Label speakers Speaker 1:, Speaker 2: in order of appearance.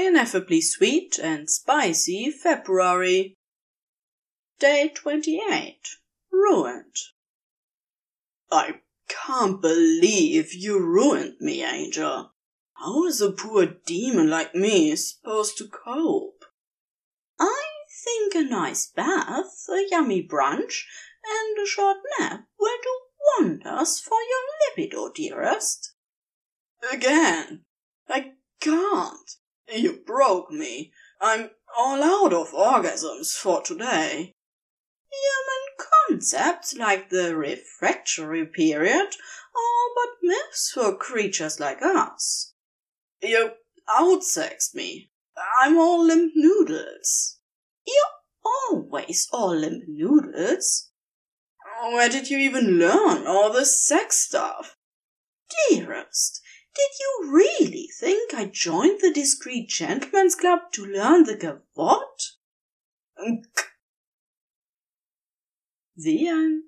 Speaker 1: Ineffably sweet and spicy February. Day 28. Ruined. I can't believe you ruined me, Angel. How is a poor demon like me supposed to cope?
Speaker 2: I think a nice bath, a yummy brunch, and a short nap will do wonders for your libido, dearest.
Speaker 1: Again, I can't. You broke me. I'm all out of orgasms for today.
Speaker 2: Human concepts like the refractory period are but myths for creatures like us.
Speaker 1: You outsexed me. I'm all limp noodles.
Speaker 2: You're always all limp noodles.
Speaker 1: Where did you even learn all this sex stuff?
Speaker 2: Dearest, did you really think I joined the Discreet Gentlemen's Club to learn the gavotte?
Speaker 1: The end.